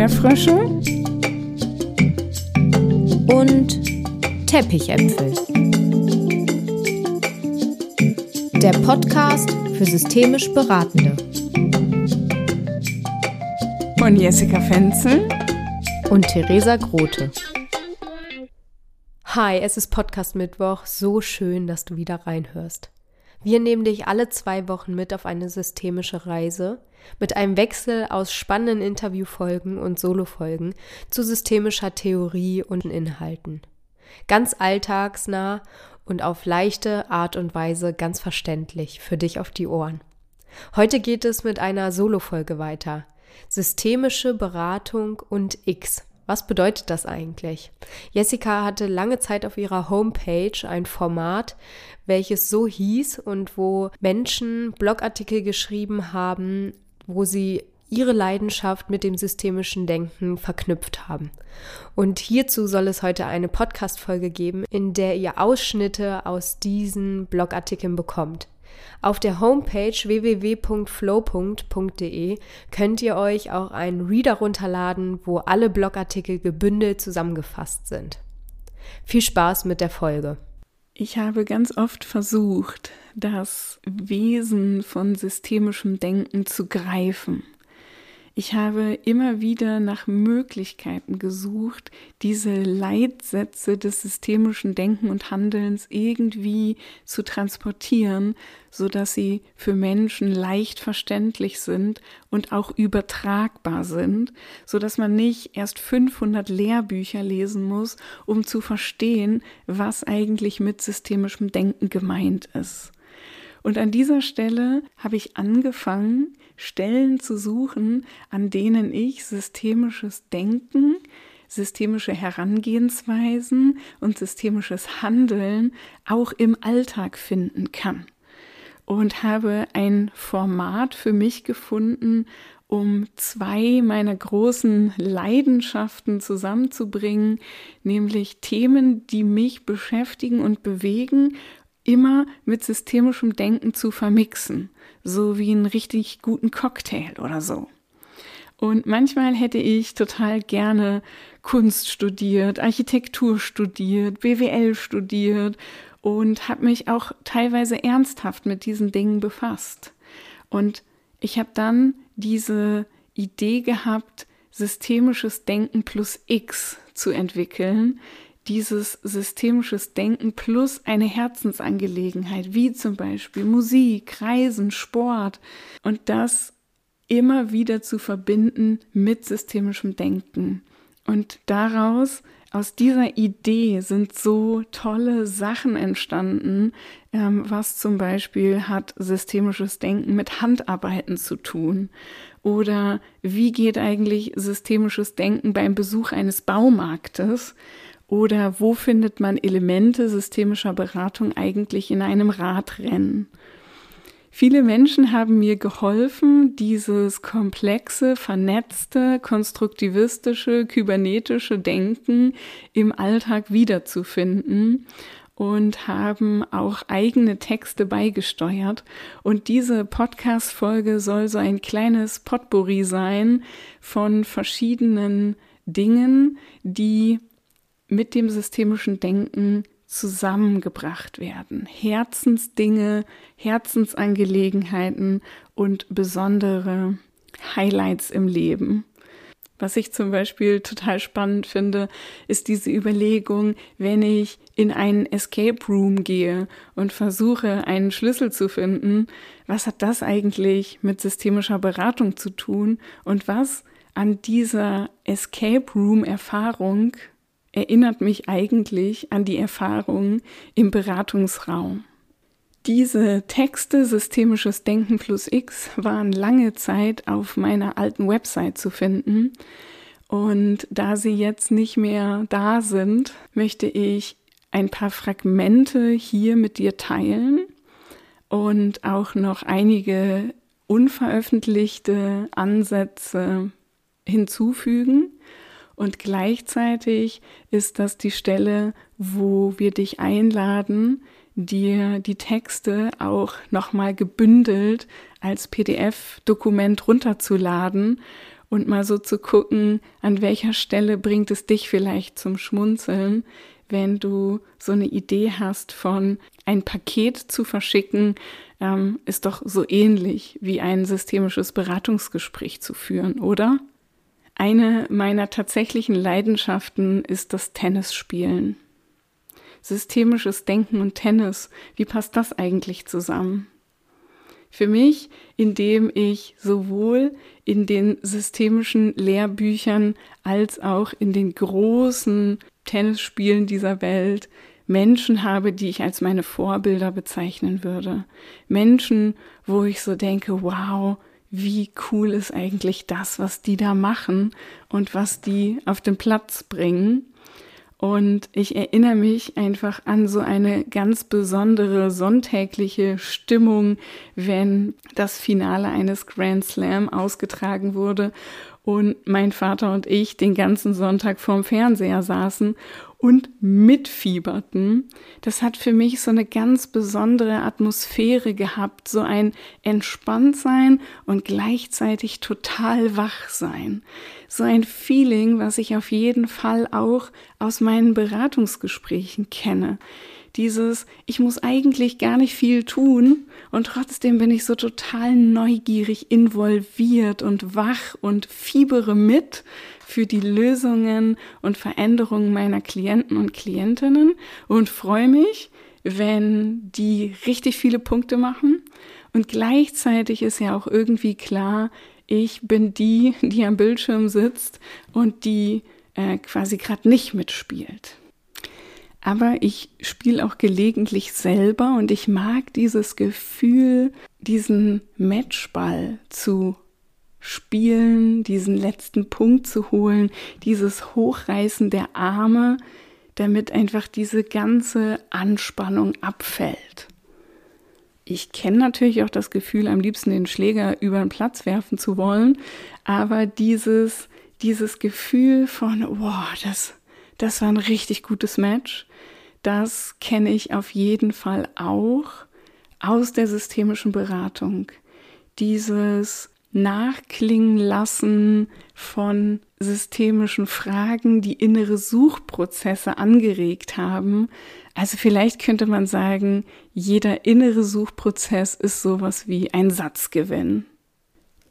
Erdbeerfrösche und Teppichäpfel. Der Podcast für systemisch Beratende. Von Jessica Fenzel und Theresa Grote. Hi, es ist Podcast Mittwoch. So schön, dass du wieder reinhörst. Wir nehmen dich alle zwei Wochen mit auf eine systemische Reise mit einem Wechsel aus spannenden Interviewfolgen und Solofolgen zu systemischer Theorie und Inhalten. Ganz alltagsnah und auf leichte Art und Weise ganz verständlich für dich auf die Ohren. Heute geht es mit einer Solofolge weiter. Systemische Beratung und X. Was bedeutet das eigentlich? Jessica hatte lange Zeit auf ihrer Homepage ein Format, welches so hieß und wo Menschen Blogartikel geschrieben haben, wo sie ihre Leidenschaft mit dem systemischen Denken verknüpft haben. Und hierzu soll es heute eine Podcast-Folge geben, in der ihr Ausschnitte aus diesen Blogartikeln bekommt. Auf der Homepage www.flow.de könnt ihr euch auch einen Reader runterladen, wo alle Blogartikel gebündelt zusammengefasst sind. Viel Spaß mit der Folge. Ich habe ganz oft versucht, das Wesen von systemischem Denken zu greifen. Ich habe immer wieder nach Möglichkeiten gesucht, diese Leitsätze des systemischen Denken und Handelns irgendwie zu transportieren, so dass sie für Menschen leicht verständlich sind und auch übertragbar sind, so dass man nicht erst 500 Lehrbücher lesen muss, um zu verstehen, was eigentlich mit systemischem Denken gemeint ist. Und an dieser Stelle habe ich angefangen, Stellen zu suchen, an denen ich systemisches Denken, systemische Herangehensweisen und systemisches Handeln auch im Alltag finden kann. Und habe ein Format für mich gefunden, um zwei meiner großen Leidenschaften zusammenzubringen, nämlich Themen, die mich beschäftigen und bewegen immer mit systemischem Denken zu vermixen, so wie einen richtig guten Cocktail oder so. Und manchmal hätte ich total gerne Kunst studiert, Architektur studiert, BWL studiert und habe mich auch teilweise ernsthaft mit diesen Dingen befasst. Und ich habe dann diese Idee gehabt, systemisches Denken plus X zu entwickeln, dieses systemisches Denken plus eine Herzensangelegenheit, wie zum Beispiel Musik, Reisen, Sport und das immer wieder zu verbinden mit systemischem Denken. Und daraus, aus dieser Idee sind so tolle Sachen entstanden, ähm, was zum Beispiel hat systemisches Denken mit Handarbeiten zu tun. Oder wie geht eigentlich systemisches Denken beim Besuch eines Baumarktes? Oder wo findet man Elemente systemischer Beratung eigentlich in einem Radrennen? Viele Menschen haben mir geholfen, dieses komplexe, vernetzte, konstruktivistische, kybernetische Denken im Alltag wiederzufinden und haben auch eigene Texte beigesteuert. Und diese Podcast-Folge soll so ein kleines Potpourri sein von verschiedenen Dingen, die mit dem systemischen Denken zusammengebracht werden. Herzensdinge, Herzensangelegenheiten und besondere Highlights im Leben. Was ich zum Beispiel total spannend finde, ist diese Überlegung, wenn ich in einen Escape Room gehe und versuche, einen Schlüssel zu finden, was hat das eigentlich mit systemischer Beratung zu tun und was an dieser Escape Room Erfahrung erinnert mich eigentlich an die Erfahrungen im Beratungsraum. Diese Texte Systemisches Denken plus X waren lange Zeit auf meiner alten Website zu finden. Und da sie jetzt nicht mehr da sind, möchte ich ein paar Fragmente hier mit dir teilen und auch noch einige unveröffentlichte Ansätze hinzufügen. Und gleichzeitig ist das die Stelle, wo wir dich einladen, dir die Texte auch nochmal gebündelt als PDF-Dokument runterzuladen und mal so zu gucken, an welcher Stelle bringt es dich vielleicht zum Schmunzeln, wenn du so eine Idee hast von ein Paket zu verschicken, ähm, ist doch so ähnlich wie ein systemisches Beratungsgespräch zu führen, oder? Eine meiner tatsächlichen Leidenschaften ist das Tennisspielen. Systemisches Denken und Tennis, wie passt das eigentlich zusammen? Für mich, indem ich sowohl in den systemischen Lehrbüchern als auch in den großen Tennisspielen dieser Welt Menschen habe, die ich als meine Vorbilder bezeichnen würde. Menschen, wo ich so denke, wow, wie cool ist eigentlich das, was die da machen und was die auf den Platz bringen. Und ich erinnere mich einfach an so eine ganz besondere sonntägliche Stimmung, wenn das Finale eines Grand Slam ausgetragen wurde und mein Vater und ich den ganzen Sonntag vorm Fernseher saßen und mitfieberten. Das hat für mich so eine ganz besondere Atmosphäre gehabt, so ein Entspanntsein und gleichzeitig total Wachsein. So ein Feeling, was ich auf jeden Fall auch aus meinen Beratungsgesprächen kenne dieses, ich muss eigentlich gar nicht viel tun und trotzdem bin ich so total neugierig, involviert und wach und fiebere mit für die Lösungen und Veränderungen meiner Klienten und Klientinnen und freue mich, wenn die richtig viele Punkte machen. Und gleichzeitig ist ja auch irgendwie klar, ich bin die, die am Bildschirm sitzt und die äh, quasi gerade nicht mitspielt aber ich spiele auch gelegentlich selber und ich mag dieses Gefühl, diesen Matchball zu spielen, diesen letzten Punkt zu holen, dieses Hochreißen der Arme, damit einfach diese ganze Anspannung abfällt. Ich kenne natürlich auch das Gefühl, am liebsten den Schläger über den Platz werfen zu wollen, aber dieses, dieses Gefühl von, wow, das, das war ein richtig gutes Match, das kenne ich auf jeden Fall auch aus der systemischen Beratung. Dieses Nachklingen lassen von systemischen Fragen, die innere Suchprozesse angeregt haben. Also vielleicht könnte man sagen, jeder innere Suchprozess ist sowas wie ein Satzgewinn.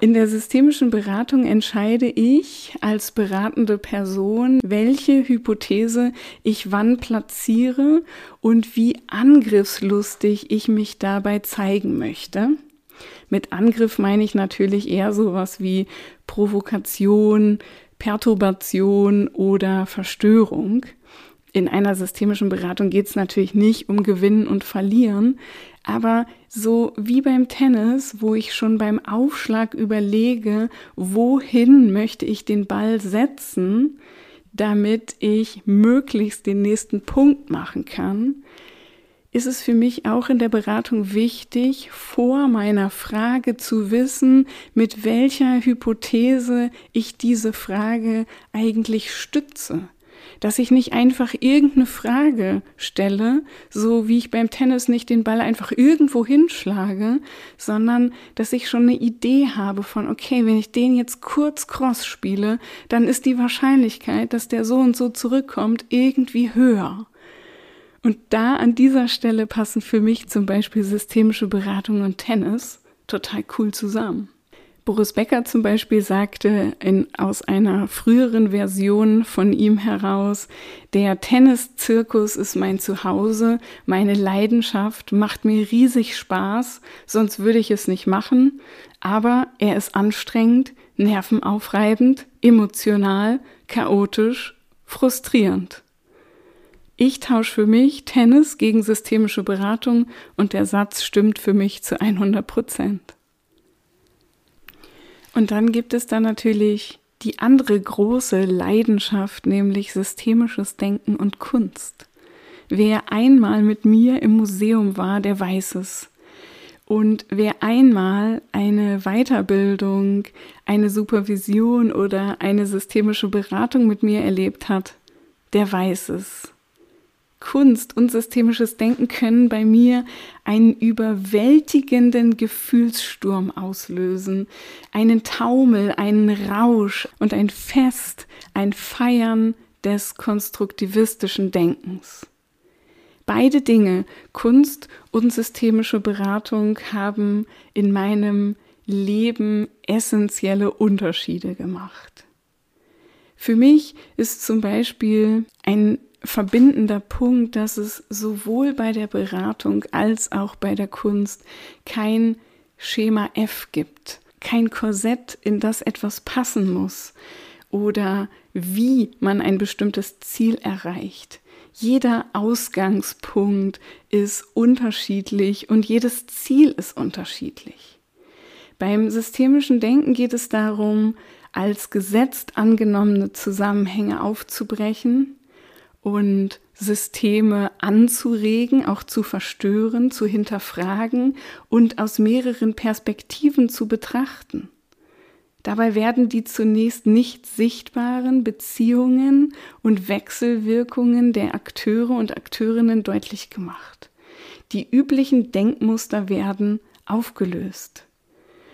In der systemischen Beratung entscheide ich als beratende Person, welche Hypothese ich wann platziere und wie angriffslustig ich mich dabei zeigen möchte. Mit Angriff meine ich natürlich eher sowas wie Provokation, Perturbation oder Verstörung. In einer systemischen Beratung geht es natürlich nicht um Gewinnen und Verlieren, aber so wie beim Tennis, wo ich schon beim Aufschlag überlege, wohin möchte ich den Ball setzen, damit ich möglichst den nächsten Punkt machen kann, ist es für mich auch in der Beratung wichtig, vor meiner Frage zu wissen, mit welcher Hypothese ich diese Frage eigentlich stütze dass ich nicht einfach irgendeine Frage stelle, so wie ich beim Tennis nicht den Ball einfach irgendwo hinschlage, sondern dass ich schon eine Idee habe von, okay, wenn ich den jetzt kurz cross spiele, dann ist die Wahrscheinlichkeit, dass der so und so zurückkommt, irgendwie höher. Und da an dieser Stelle passen für mich zum Beispiel systemische Beratung und Tennis total cool zusammen. Boris Becker zum Beispiel sagte in, aus einer früheren Version von ihm heraus, der Tenniszirkus ist mein Zuhause, meine Leidenschaft, macht mir riesig Spaß, sonst würde ich es nicht machen, aber er ist anstrengend, nervenaufreibend, emotional, chaotisch, frustrierend. Ich tausche für mich Tennis gegen systemische Beratung und der Satz stimmt für mich zu 100 Prozent. Und dann gibt es da natürlich die andere große Leidenschaft, nämlich systemisches Denken und Kunst. Wer einmal mit mir im Museum war, der weiß es. Und wer einmal eine Weiterbildung, eine Supervision oder eine systemische Beratung mit mir erlebt hat, der weiß es. Kunst und systemisches Denken können bei mir einen überwältigenden Gefühlssturm auslösen, einen Taumel, einen Rausch und ein Fest, ein Feiern des konstruktivistischen Denkens. Beide Dinge, Kunst und systemische Beratung, haben in meinem Leben essentielle Unterschiede gemacht. Für mich ist zum Beispiel ein verbindender Punkt, dass es sowohl bei der Beratung als auch bei der Kunst kein Schema F gibt, kein Korsett, in das etwas passen muss oder wie man ein bestimmtes Ziel erreicht. Jeder Ausgangspunkt ist unterschiedlich und jedes Ziel ist unterschiedlich. Beim systemischen Denken geht es darum, als gesetzt angenommene Zusammenhänge aufzubrechen und Systeme anzuregen, auch zu verstören, zu hinterfragen und aus mehreren Perspektiven zu betrachten. Dabei werden die zunächst nicht sichtbaren Beziehungen und Wechselwirkungen der Akteure und Akteurinnen deutlich gemacht. Die üblichen Denkmuster werden aufgelöst.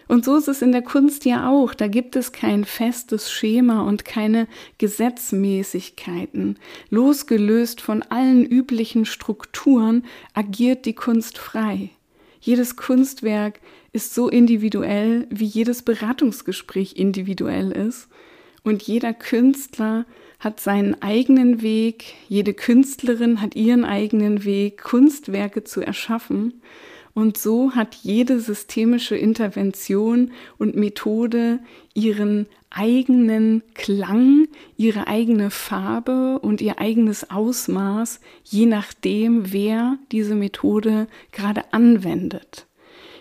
Und so ist es in der Kunst ja auch. Da gibt es kein festes Schema und keine Gesetzmäßigkeiten. Losgelöst von allen üblichen Strukturen agiert die Kunst frei. Jedes Kunstwerk ist so individuell, wie jedes Beratungsgespräch individuell ist. Und jeder Künstler hat seinen eigenen Weg, jede Künstlerin hat ihren eigenen Weg, Kunstwerke zu erschaffen. Und so hat jede systemische Intervention und Methode ihren eigenen Klang, ihre eigene Farbe und ihr eigenes Ausmaß, je nachdem, wer diese Methode gerade anwendet.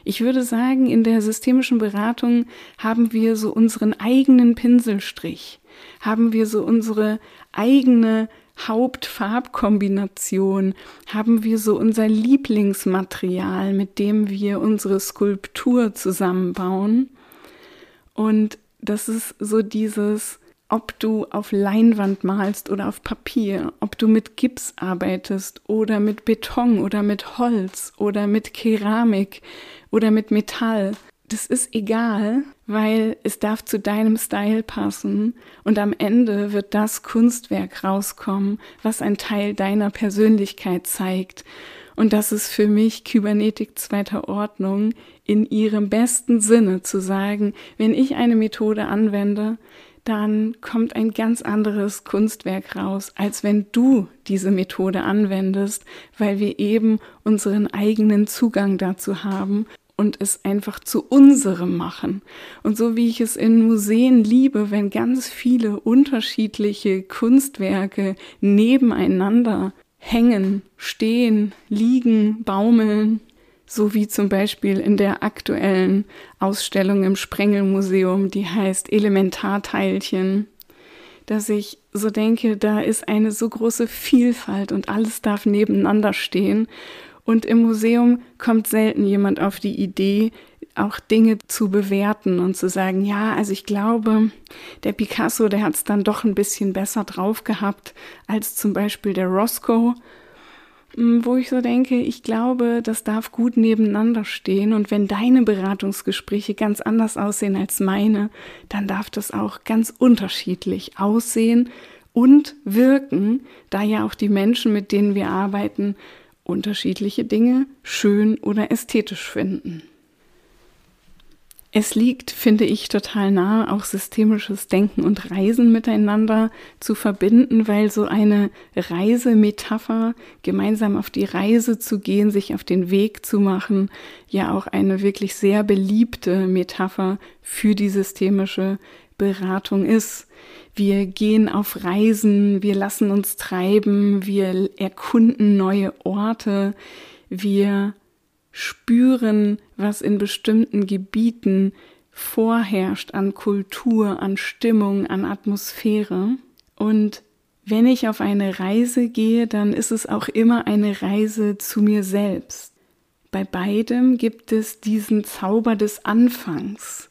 Ich würde sagen, in der systemischen Beratung haben wir so unseren eigenen Pinselstrich, haben wir so unsere eigene Hauptfarbkombination haben wir so unser Lieblingsmaterial, mit dem wir unsere Skulptur zusammenbauen. Und das ist so dieses, ob du auf Leinwand malst oder auf Papier, ob du mit Gips arbeitest oder mit Beton oder mit Holz oder mit Keramik oder mit Metall das ist egal, weil es darf zu deinem Style passen und am Ende wird das Kunstwerk rauskommen, was ein Teil deiner Persönlichkeit zeigt. Und das ist für mich Kybernetik zweiter Ordnung in ihrem besten Sinne zu sagen, wenn ich eine Methode anwende, dann kommt ein ganz anderes Kunstwerk raus, als wenn du diese Methode anwendest, weil wir eben unseren eigenen Zugang dazu haben und es einfach zu unserem machen. Und so wie ich es in Museen liebe, wenn ganz viele unterschiedliche Kunstwerke nebeneinander hängen, stehen, liegen, baumeln, so wie zum Beispiel in der aktuellen Ausstellung im Sprengelmuseum, die heißt Elementarteilchen, dass ich so denke, da ist eine so große Vielfalt und alles darf nebeneinander stehen und im Museum kommt selten jemand auf die Idee, auch Dinge zu bewerten und zu sagen, ja, also ich glaube, der Picasso, der hat es dann doch ein bisschen besser drauf gehabt als zum Beispiel der Roscoe, hm, wo ich so denke, ich glaube, das darf gut nebeneinander stehen. Und wenn deine Beratungsgespräche ganz anders aussehen als meine, dann darf das auch ganz unterschiedlich aussehen und wirken, da ja auch die Menschen, mit denen wir arbeiten, unterschiedliche Dinge schön oder ästhetisch finden. Es liegt, finde ich, total nahe, auch systemisches Denken und Reisen miteinander zu verbinden, weil so eine Reisemetapher, gemeinsam auf die Reise zu gehen, sich auf den Weg zu machen, ja auch eine wirklich sehr beliebte Metapher für die systemische Beratung ist. Wir gehen auf Reisen, wir lassen uns treiben, wir erkunden neue Orte, wir spüren, was in bestimmten Gebieten vorherrscht an Kultur, an Stimmung, an Atmosphäre. Und wenn ich auf eine Reise gehe, dann ist es auch immer eine Reise zu mir selbst. Bei beidem gibt es diesen Zauber des Anfangs.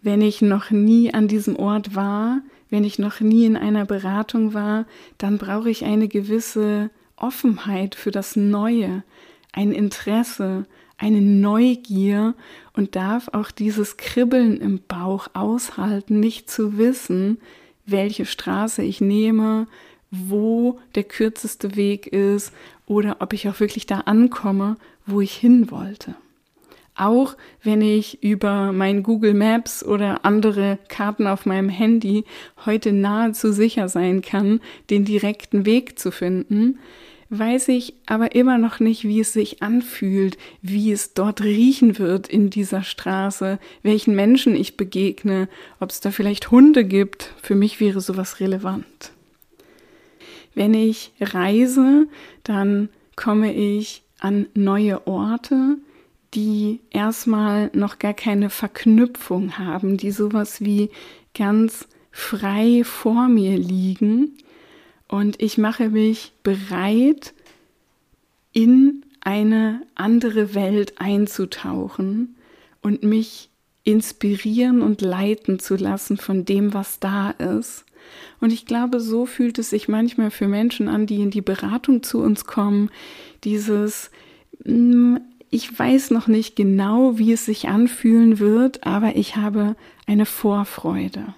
Wenn ich noch nie an diesem Ort war, wenn ich noch nie in einer Beratung war, dann brauche ich eine gewisse Offenheit für das Neue, ein Interesse, eine Neugier und darf auch dieses Kribbeln im Bauch aushalten, nicht zu wissen, welche Straße ich nehme, wo der kürzeste Weg ist oder ob ich auch wirklich da ankomme, wo ich hin wollte. Auch wenn ich über mein Google Maps oder andere Karten auf meinem Handy heute nahezu sicher sein kann, den direkten Weg zu finden, weiß ich aber immer noch nicht, wie es sich anfühlt, wie es dort riechen wird in dieser Straße, welchen Menschen ich begegne, ob es da vielleicht Hunde gibt. Für mich wäre sowas relevant. Wenn ich reise, dann komme ich an neue Orte, die erstmal noch gar keine Verknüpfung haben, die sowas wie ganz frei vor mir liegen und ich mache mich bereit, in eine andere Welt einzutauchen und mich inspirieren und leiten zu lassen von dem, was da ist. Und ich glaube, so fühlt es sich manchmal für Menschen an, die in die Beratung zu uns kommen, dieses, mm, ich weiß noch nicht genau, wie es sich anfühlen wird, aber ich habe eine Vorfreude.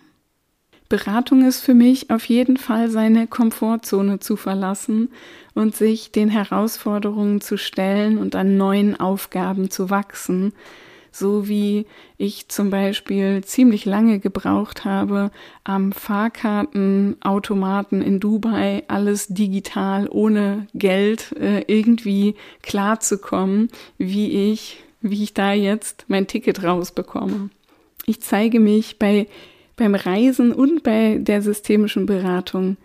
Beratung ist für mich auf jeden Fall seine Komfortzone zu verlassen und sich den Herausforderungen zu stellen und an neuen Aufgaben zu wachsen, so wie ich zum Beispiel ziemlich lange gebraucht habe, am Fahrkartenautomaten in Dubai alles digital ohne Geld äh, irgendwie klarzukommen, wie ich, wie ich da jetzt mein Ticket rausbekomme. Ich zeige mich bei beim Reisen und bei der systemischen Beratung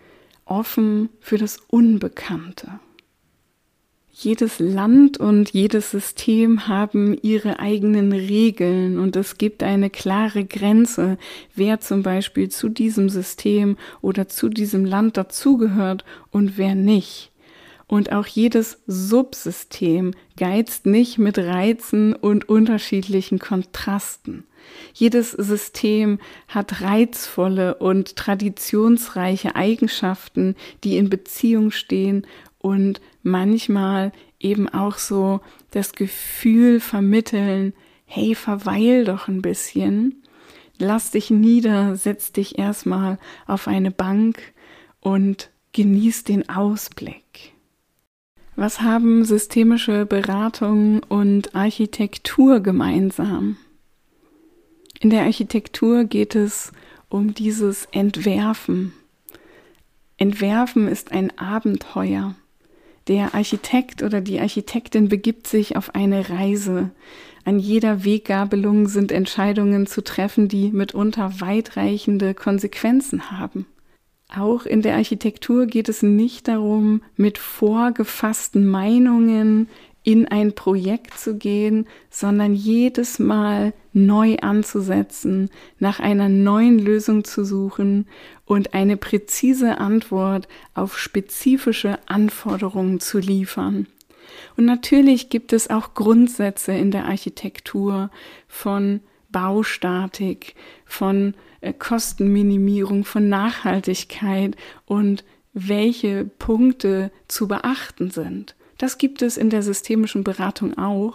offen für das Unbekannte. Jedes Land und jedes System haben ihre eigenen Regeln und es gibt eine klare Grenze, wer zum Beispiel zu diesem System oder zu diesem Land dazugehört und wer nicht. Und auch jedes Subsystem geizt nicht mit Reizen und unterschiedlichen Kontrasten. Jedes System hat reizvolle und traditionsreiche Eigenschaften, die in Beziehung stehen und manchmal eben auch so das Gefühl vermitteln, hey, verweil doch ein bisschen, lass dich nieder, setz dich erstmal auf eine Bank und genieß den Ausblick. Was haben systemische Beratung und Architektur gemeinsam? In der Architektur geht es um dieses Entwerfen. Entwerfen ist ein Abenteuer. Der Architekt oder die Architektin begibt sich auf eine Reise. An jeder Weggabelung sind Entscheidungen zu treffen, die mitunter weitreichende Konsequenzen haben. Auch in der Architektur geht es nicht darum, mit vorgefassten Meinungen in ein Projekt zu gehen, sondern jedes Mal neu anzusetzen, nach einer neuen Lösung zu suchen und eine präzise Antwort auf spezifische Anforderungen zu liefern. Und natürlich gibt es auch Grundsätze in der Architektur von Baustatik, von äh, Kostenminimierung, von Nachhaltigkeit und welche Punkte zu beachten sind. Das gibt es in der systemischen Beratung auch.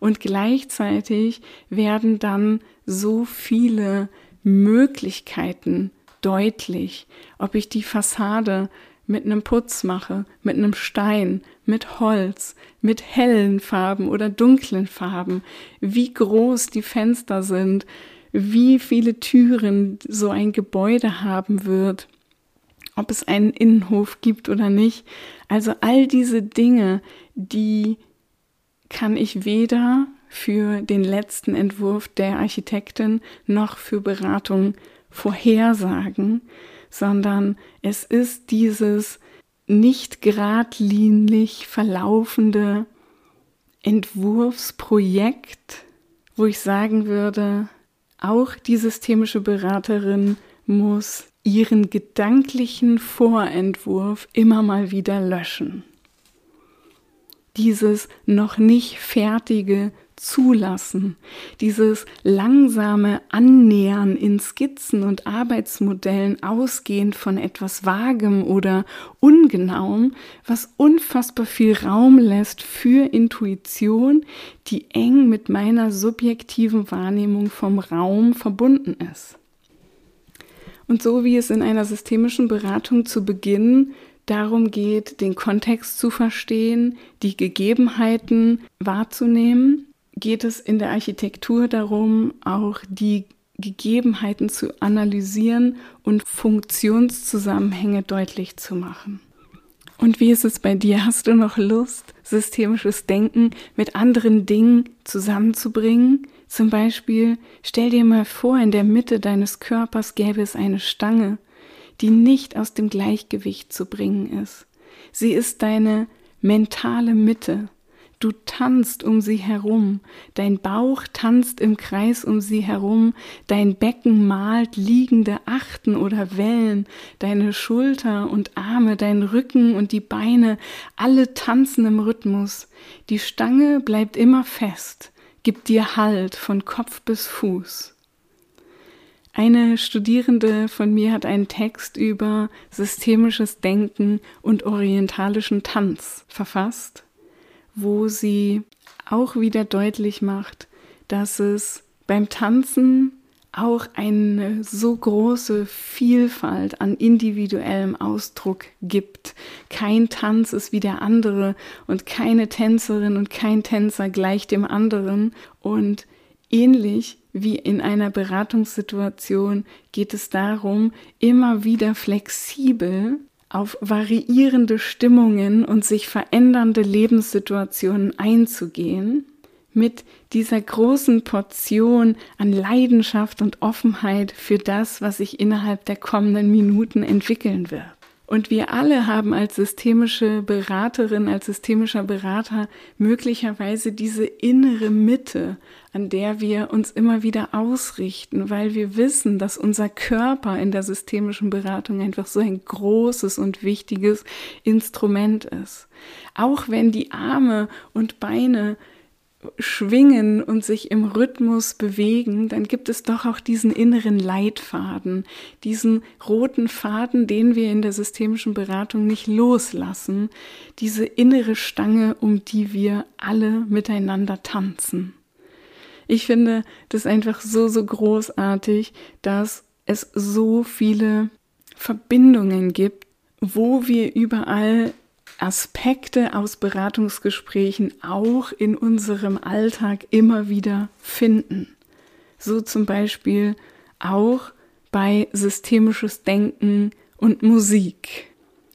Und gleichzeitig werden dann so viele Möglichkeiten deutlich, ob ich die Fassade mit einem Putz mache, mit einem Stein, mit Holz, mit hellen Farben oder dunklen Farben, wie groß die Fenster sind, wie viele Türen so ein Gebäude haben wird, ob es einen Innenhof gibt oder nicht. Also all diese Dinge, die kann ich weder für den letzten Entwurf der Architektin noch für Beratung vorhersagen, sondern es ist dieses nicht geradlinig verlaufende Entwurfsprojekt, wo ich sagen würde, auch die systemische Beraterin muss ihren gedanklichen Vorentwurf immer mal wieder löschen. Dieses noch nicht fertige Zulassen, dieses langsame Annähern in Skizzen und Arbeitsmodellen ausgehend von etwas Vagem oder Ungenauem, was unfassbar viel Raum lässt für Intuition, die eng mit meiner subjektiven Wahrnehmung vom Raum verbunden ist. Und so wie es in einer systemischen Beratung zu Beginn darum geht, den Kontext zu verstehen, die Gegebenheiten wahrzunehmen, geht es in der Architektur darum, auch die Gegebenheiten zu analysieren und Funktionszusammenhänge deutlich zu machen. Und wie ist es bei dir? Hast du noch Lust, systemisches Denken mit anderen Dingen zusammenzubringen? Zum Beispiel, stell dir mal vor, in der Mitte deines Körpers gäbe es eine Stange, die nicht aus dem Gleichgewicht zu bringen ist. Sie ist deine mentale Mitte. Du tanzt um sie herum, dein Bauch tanzt im Kreis um sie herum, dein Becken malt liegende Achten oder Wellen, deine Schulter und Arme, dein Rücken und die Beine, alle tanzen im Rhythmus. Die Stange bleibt immer fest, gibt dir Halt von Kopf bis Fuß. Eine Studierende von mir hat einen Text über systemisches Denken und orientalischen Tanz verfasst, wo sie auch wieder deutlich macht, dass es beim Tanzen auch eine so große Vielfalt an individuellem Ausdruck gibt. Kein Tanz ist wie der andere und keine Tänzerin und kein Tänzer gleich dem anderen und ähnlich wie in einer Beratungssituation geht es darum, immer wieder flexibel auf variierende Stimmungen und sich verändernde Lebenssituationen einzugehen, mit dieser großen Portion an Leidenschaft und Offenheit für das, was sich innerhalb der kommenden Minuten entwickeln wird. Und wir alle haben als systemische Beraterin, als systemischer Berater möglicherweise diese innere Mitte, an der wir uns immer wieder ausrichten, weil wir wissen, dass unser Körper in der systemischen Beratung einfach so ein großes und wichtiges Instrument ist. Auch wenn die Arme und Beine schwingen und sich im Rhythmus bewegen, dann gibt es doch auch diesen inneren Leitfaden, diesen roten Faden, den wir in der systemischen Beratung nicht loslassen, diese innere Stange, um die wir alle miteinander tanzen. Ich finde das einfach so, so großartig, dass es so viele Verbindungen gibt, wo wir überall Aspekte aus Beratungsgesprächen auch in unserem Alltag immer wieder finden. So zum Beispiel auch bei systemisches Denken und Musik.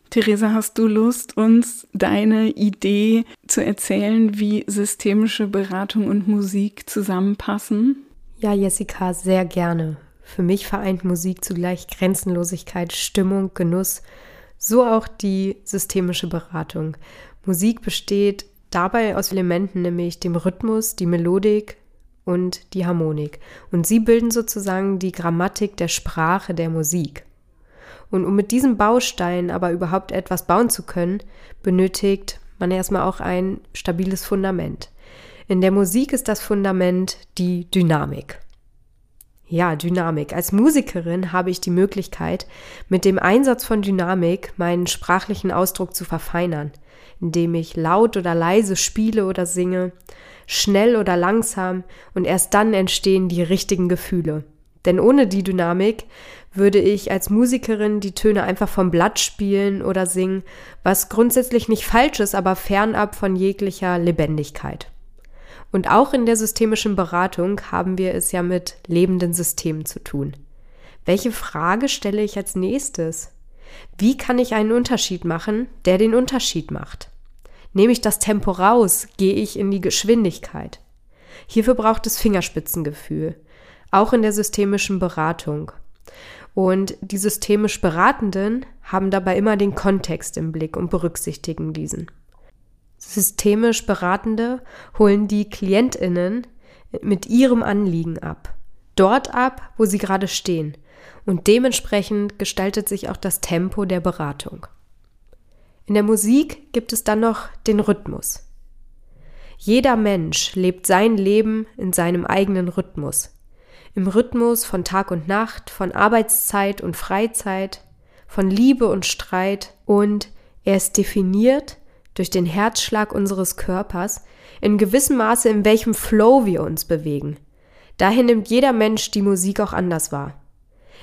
Theresa, hast du Lust, uns deine Idee zu erzählen, wie systemische Beratung und Musik zusammenpassen? Ja, Jessica, sehr gerne. Für mich vereint Musik zugleich Grenzenlosigkeit, Stimmung, Genuss so auch die systemische Beratung. Musik besteht dabei aus Elementen, nämlich dem Rhythmus, die Melodik und die Harmonik. Und sie bilden sozusagen die Grammatik der Sprache der Musik. Und um mit diesem Baustein aber überhaupt etwas bauen zu können, benötigt man erstmal auch ein stabiles Fundament. In der Musik ist das Fundament die Dynamik. Ja, Dynamik. Als Musikerin habe ich die Möglichkeit, mit dem Einsatz von Dynamik meinen sprachlichen Ausdruck zu verfeinern, indem ich laut oder leise spiele oder singe, schnell oder langsam und erst dann entstehen die richtigen Gefühle. Denn ohne die Dynamik würde ich als Musikerin die Töne einfach vom Blatt spielen oder singen, was grundsätzlich nicht falsch ist, aber fernab von jeglicher Lebendigkeit. Und auch in der systemischen Beratung haben wir es ja mit lebenden Systemen zu tun. Welche Frage stelle ich als nächstes? Wie kann ich einen Unterschied machen, der den Unterschied macht? Nehme ich das Tempo raus, gehe ich in die Geschwindigkeit. Hierfür braucht es Fingerspitzengefühl, auch in der systemischen Beratung. Und die systemisch Beratenden haben dabei immer den Kontext im Blick und berücksichtigen diesen. Systemisch Beratende holen die Klientinnen mit ihrem Anliegen ab. Dort ab, wo sie gerade stehen. Und dementsprechend gestaltet sich auch das Tempo der Beratung. In der Musik gibt es dann noch den Rhythmus. Jeder Mensch lebt sein Leben in seinem eigenen Rhythmus. Im Rhythmus von Tag und Nacht, von Arbeitszeit und Freizeit, von Liebe und Streit und er ist definiert durch den Herzschlag unseres Körpers, in gewissem Maße, in welchem Flow wir uns bewegen. Daher nimmt jeder Mensch die Musik auch anders wahr.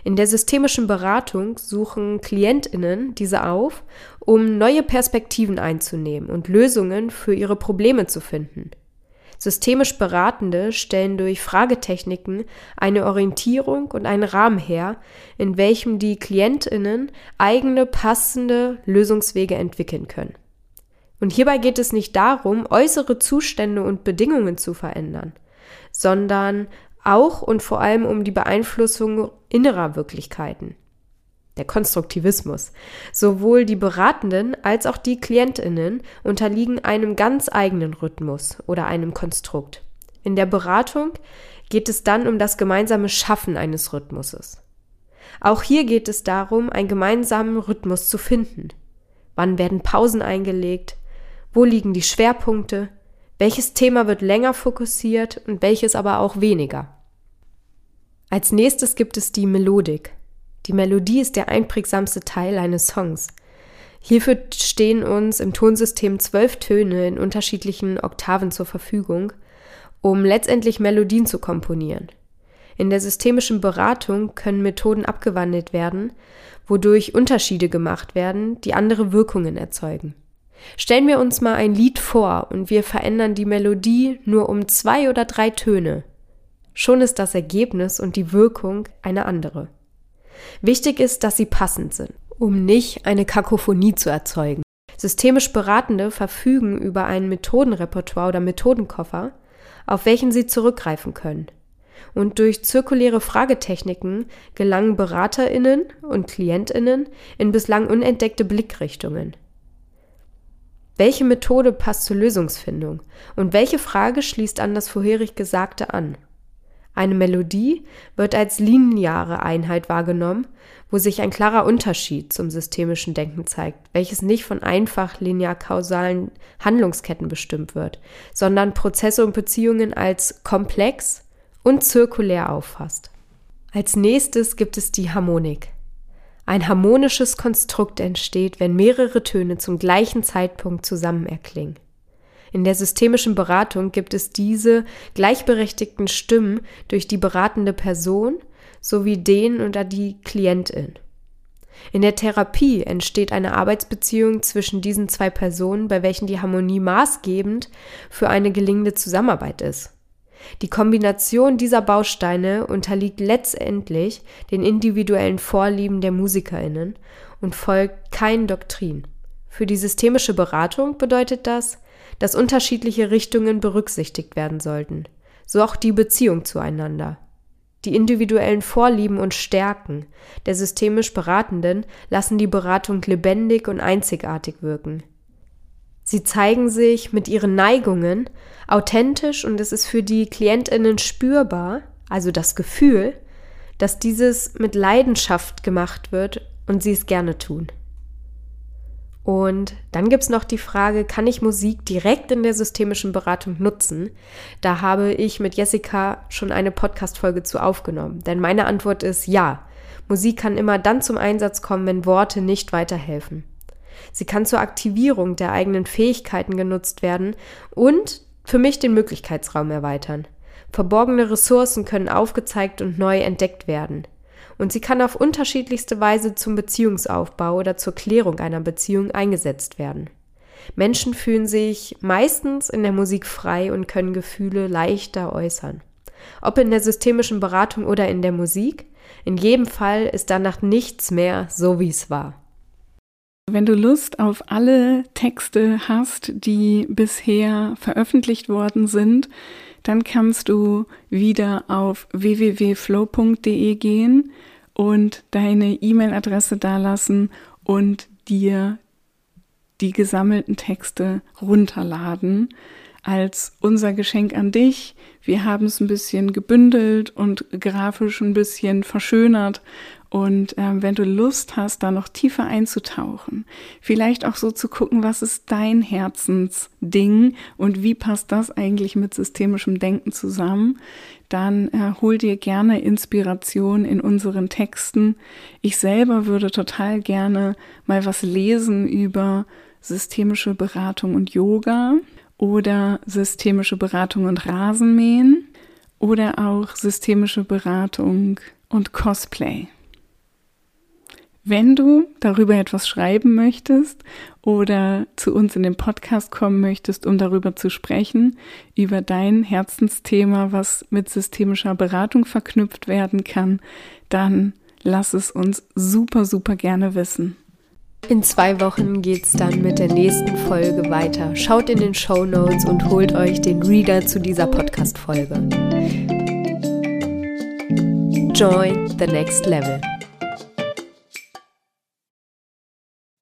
In der systemischen Beratung suchen Klientinnen diese auf, um neue Perspektiven einzunehmen und Lösungen für ihre Probleme zu finden. Systemisch Beratende stellen durch Fragetechniken eine Orientierung und einen Rahmen her, in welchem die Klientinnen eigene passende Lösungswege entwickeln können. Und hierbei geht es nicht darum, äußere Zustände und Bedingungen zu verändern, sondern auch und vor allem um die Beeinflussung innerer Wirklichkeiten. Der Konstruktivismus. Sowohl die Beratenden als auch die Klientinnen unterliegen einem ganz eigenen Rhythmus oder einem Konstrukt. In der Beratung geht es dann um das gemeinsame Schaffen eines Rhythmuses. Auch hier geht es darum, einen gemeinsamen Rhythmus zu finden. Wann werden Pausen eingelegt? Wo liegen die Schwerpunkte? Welches Thema wird länger fokussiert und welches aber auch weniger? Als nächstes gibt es die Melodik. Die Melodie ist der einprägsamste Teil eines Songs. Hierfür stehen uns im Tonsystem zwölf Töne in unterschiedlichen Oktaven zur Verfügung, um letztendlich Melodien zu komponieren. In der systemischen Beratung können Methoden abgewandelt werden, wodurch Unterschiede gemacht werden, die andere Wirkungen erzeugen. Stellen wir uns mal ein Lied vor und wir verändern die Melodie nur um zwei oder drei Töne. Schon ist das Ergebnis und die Wirkung eine andere. Wichtig ist, dass sie passend sind, um nicht eine Kakophonie zu erzeugen. Systemisch Beratende verfügen über ein Methodenrepertoire oder Methodenkoffer, auf welchen sie zurückgreifen können. Und durch zirkuläre Fragetechniken gelangen Beraterinnen und Klientinnen in bislang unentdeckte Blickrichtungen. Welche Methode passt zur Lösungsfindung und welche Frage schließt an das vorherig Gesagte an? Eine Melodie wird als lineare Einheit wahrgenommen, wo sich ein klarer Unterschied zum systemischen Denken zeigt, welches nicht von einfach linear-kausalen Handlungsketten bestimmt wird, sondern Prozesse und Beziehungen als komplex und zirkulär auffasst. Als nächstes gibt es die Harmonik. Ein harmonisches Konstrukt entsteht, wenn mehrere Töne zum gleichen Zeitpunkt zusammen erklingen. In der systemischen Beratung gibt es diese gleichberechtigten Stimmen durch die beratende Person sowie den oder die Klientin. In der Therapie entsteht eine Arbeitsbeziehung zwischen diesen zwei Personen, bei welchen die Harmonie maßgebend für eine gelingende Zusammenarbeit ist. Die Kombination dieser Bausteine unterliegt letztendlich den individuellen Vorlieben der Musikerinnen und folgt kein Doktrin. Für die systemische Beratung bedeutet das, dass unterschiedliche Richtungen berücksichtigt werden sollten, so auch die Beziehung zueinander. Die individuellen Vorlieben und Stärken der systemisch Beratenden lassen die Beratung lebendig und einzigartig wirken. Sie zeigen sich mit ihren Neigungen authentisch und es ist für die Klientinnen spürbar, also das Gefühl, dass dieses mit Leidenschaft gemacht wird und sie es gerne tun. Und dann gibt's noch die Frage, kann ich Musik direkt in der systemischen Beratung nutzen? Da habe ich mit Jessica schon eine Podcast-Folge zu aufgenommen. Denn meine Antwort ist ja. Musik kann immer dann zum Einsatz kommen, wenn Worte nicht weiterhelfen. Sie kann zur Aktivierung der eigenen Fähigkeiten genutzt werden und für mich den Möglichkeitsraum erweitern. Verborgene Ressourcen können aufgezeigt und neu entdeckt werden und sie kann auf unterschiedlichste Weise zum Beziehungsaufbau oder zur Klärung einer Beziehung eingesetzt werden. Menschen fühlen sich meistens in der Musik frei und können Gefühle leichter äußern. Ob in der systemischen Beratung oder in der Musik, in jedem Fall ist danach nichts mehr so, wie es war. Wenn du Lust auf alle Texte hast, die bisher veröffentlicht worden sind, dann kannst du wieder auf www.flow.de gehen und deine E-Mail-Adresse dalassen und dir die gesammelten Texte runterladen. als unser Geschenk an dich. Wir haben es ein bisschen gebündelt und grafisch ein bisschen verschönert. Und äh, wenn du Lust hast, da noch tiefer einzutauchen, vielleicht auch so zu gucken, was ist dein Herzensding und wie passt das eigentlich mit systemischem Denken zusammen, dann äh, hol dir gerne Inspiration in unseren Texten. Ich selber würde total gerne mal was lesen über systemische Beratung und Yoga oder systemische Beratung und Rasenmähen oder auch systemische Beratung und Cosplay. Wenn du darüber etwas schreiben möchtest oder zu uns in den Podcast kommen möchtest, um darüber zu sprechen, über dein Herzensthema, was mit systemischer Beratung verknüpft werden kann, dann lass es uns super, super gerne wissen. In zwei Wochen geht's dann mit der nächsten Folge weiter. Schaut in den Show Notes und holt euch den Reader zu dieser Podcast-Folge. Join the next level.